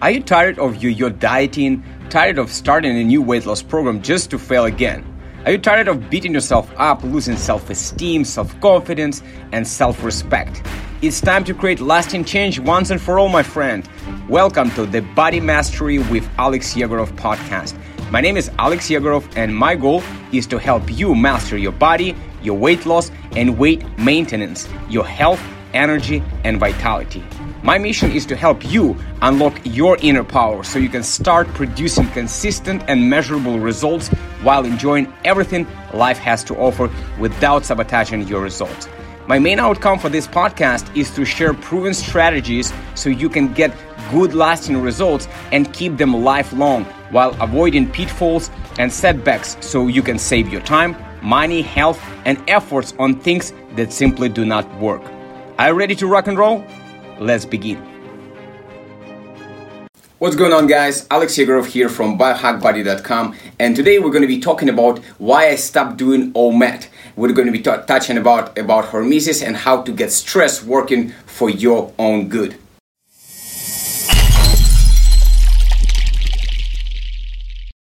Are you tired of your, your dieting? Tired of starting a new weight loss program just to fail again? Are you tired of beating yourself up, losing self esteem, self confidence, and self respect? It's time to create lasting change once and for all, my friend. Welcome to the Body Mastery with Alex Yegorov podcast. My name is Alex Yegorov, and my goal is to help you master your body, your weight loss, and weight maintenance, your health, energy, and vitality. My mission is to help you unlock your inner power so you can start producing consistent and measurable results while enjoying everything life has to offer without sabotaging your results. My main outcome for this podcast is to share proven strategies so you can get good lasting results and keep them lifelong while avoiding pitfalls and setbacks so you can save your time, money, health, and efforts on things that simply do not work. Are you ready to rock and roll? Let's begin. What's going on, guys? Alex Yegorov here from biohackbody.com, and today we're going to be talking about why I stopped doing OMAD. We're going to be t- touching about about hormesis and how to get stress working for your own good.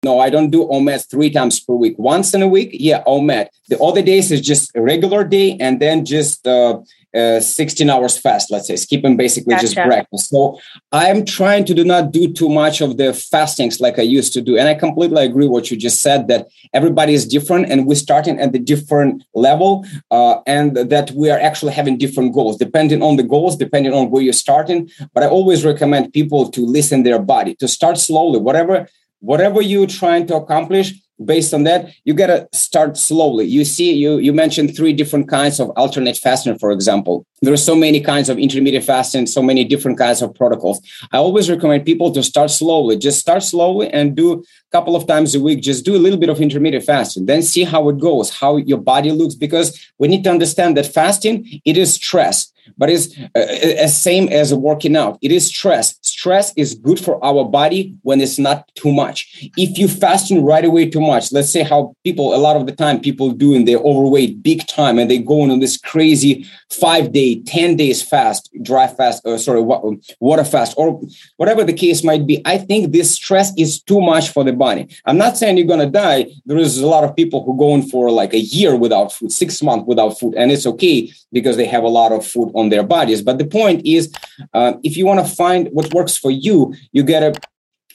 No, I don't do OMAD three times per week. Once in a week, yeah, OMAD. The other days is just a regular day, and then just uh, uh, 16 hours fast, let's say, skipping basically gotcha. just breakfast. So I'm trying to do not do too much of the fastings like I used to do. And I completely agree what you just said that everybody is different and we're starting at the different level uh, and that we are actually having different goals depending on the goals, depending on where you're starting. But I always recommend people to listen their body, to start slowly, whatever whatever you're trying to accomplish based on that you got to start slowly. You see you you mentioned three different kinds of alternate fasting for example. There are so many kinds of intermediate fasting so many different kinds of protocols. I always recommend people to start slowly. Just start slowly and do a couple of times a week. Just do a little bit of intermediate fasting then see how it goes how your body looks because we need to understand that fasting it is stress but it's uh, uh same as working out it is stress stress is good for our body when it's not too much. If you fasting right away too much, let's say how people a lot of the time people do and they're overweight big time and they go on this crazy five day, 10 days fast, dry fast, uh, sorry, water fast, or whatever the case might be. I think this stress is too much for the body. I'm not saying you're gonna die. There is a lot of people who go in for like a year without food, six months without food, and it's okay because they have a lot of food on their bodies. But the point is, uh, if you want to find what works for you you gotta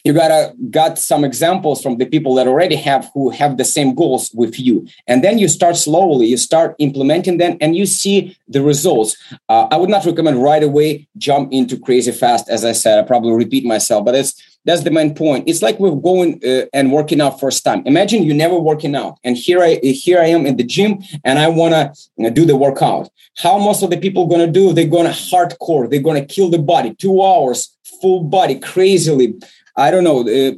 you gotta got some examples from the people that already have who have the same goals with you. And then you start slowly you start implementing them and you see the results. Uh, i would not recommend right away jump into crazy fast as i said i probably repeat myself but it's that's the main point. It's like we're going uh, and working out first time. Imagine you never working out and here i here i am in the gym and i want to do the workout. How most of the people going to do? They're going to hardcore. They're going to kill the body. Two hours full body crazily. I don't know. Uh,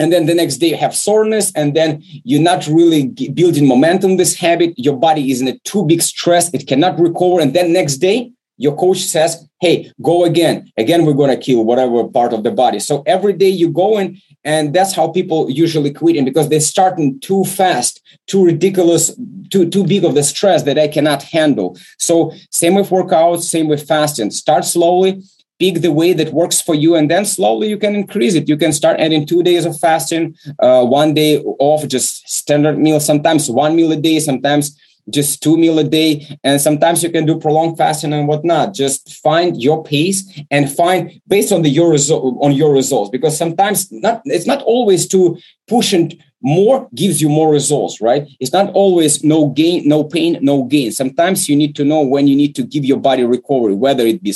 and then the next day you have soreness and then you're not really building momentum this habit. Your body is in a too big stress it cannot recover and then next day your coach says hey go again. Again we're going to kill whatever part of the body. So every day you go in and that's how people usually quit and because they're starting too fast too ridiculous too too big of the stress that i cannot handle. So same with workouts same with fasting. Start slowly pick the way that works for you and then slowly you can increase it. You can start adding two days of fasting uh, one day off just standard meal sometimes one meal a day sometimes just two meal a day and sometimes you can do prolonged fasting and whatnot. Just find your pace and find based on the your result on your results because sometimes not it's not always to push and more gives you more results right? It's not always no gain no pain no gain. Sometimes you need to know when you need to give your body recovery whether it be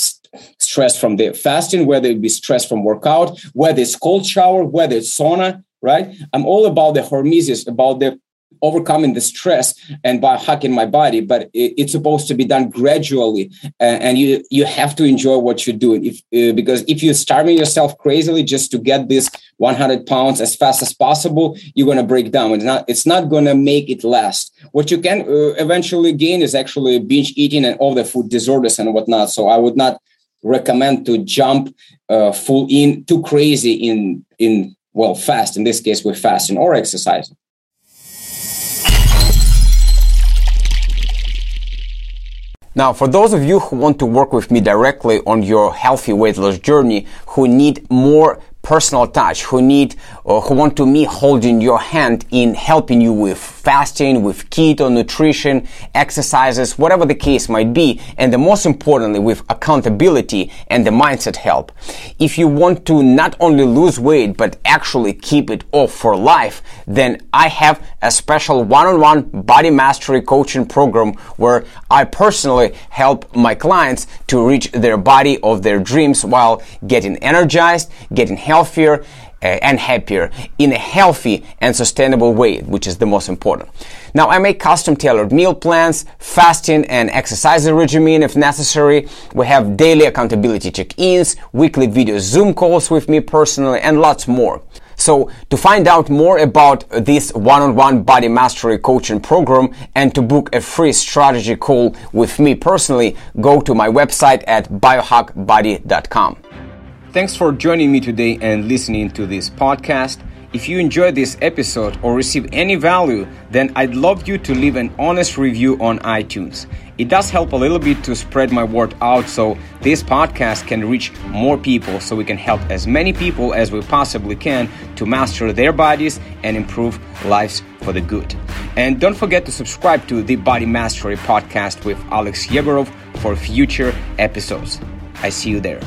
stress from the fasting whether it be stress from workout whether it's cold shower whether it's sauna right? I'm all about the hormesis about the overcoming the stress and biohacking my body but it, it's supposed to be done gradually and, and, you you have to enjoy what you're doing. If uh, because if you're starving yourself crazily just to get this 100 pounds as fast as possible you're going to break down. It's not it's not going to make it last. What you can uh, eventually gain is actually binge eating and all the food disorders and whatnot. So i would not recommend to jump uh, full in too crazy in in well fast. In this case with fasting or exercising Now, for those of you who want to work with me directly on your healthy weight loss journey, who need more personal touch, who need or who want to me holding your hand in helping you with fasting, with keto, nutrition, exercises, whatever the case might be, and the most importantly, with accountability and the mindset help. If you want to not only lose weight, but actually keep it off for life, then I have a special one-on-one body mastery coaching program where I personally help my clients to reach their body of their dreams while getting energized, getting healthy, healthier uh, and happier in a healthy and sustainable way, which is the most important. Now, I make custom tailored meal plans, fasting and exercise regimen if necessary. We have daily accountability check-ins, weekly video Zoom calls with me personally, and lots more. So to find out more about this one-on-one body mastery coaching program and to book a free strategy call with me personally, go to my website at biohackbody.com. Thanks for joining me today and listening to this podcast. If you enjoyed this episode or receive any value, then I'd love you to leave an honest review on iTunes. It does help a little bit to spread my word out so this podcast can reach more people so we can help as many people as we possibly can to master their bodies and improve lives for the good. And don't forget to subscribe to the Body Mastery podcast with Alex Yegorov for future episodes. I see you there.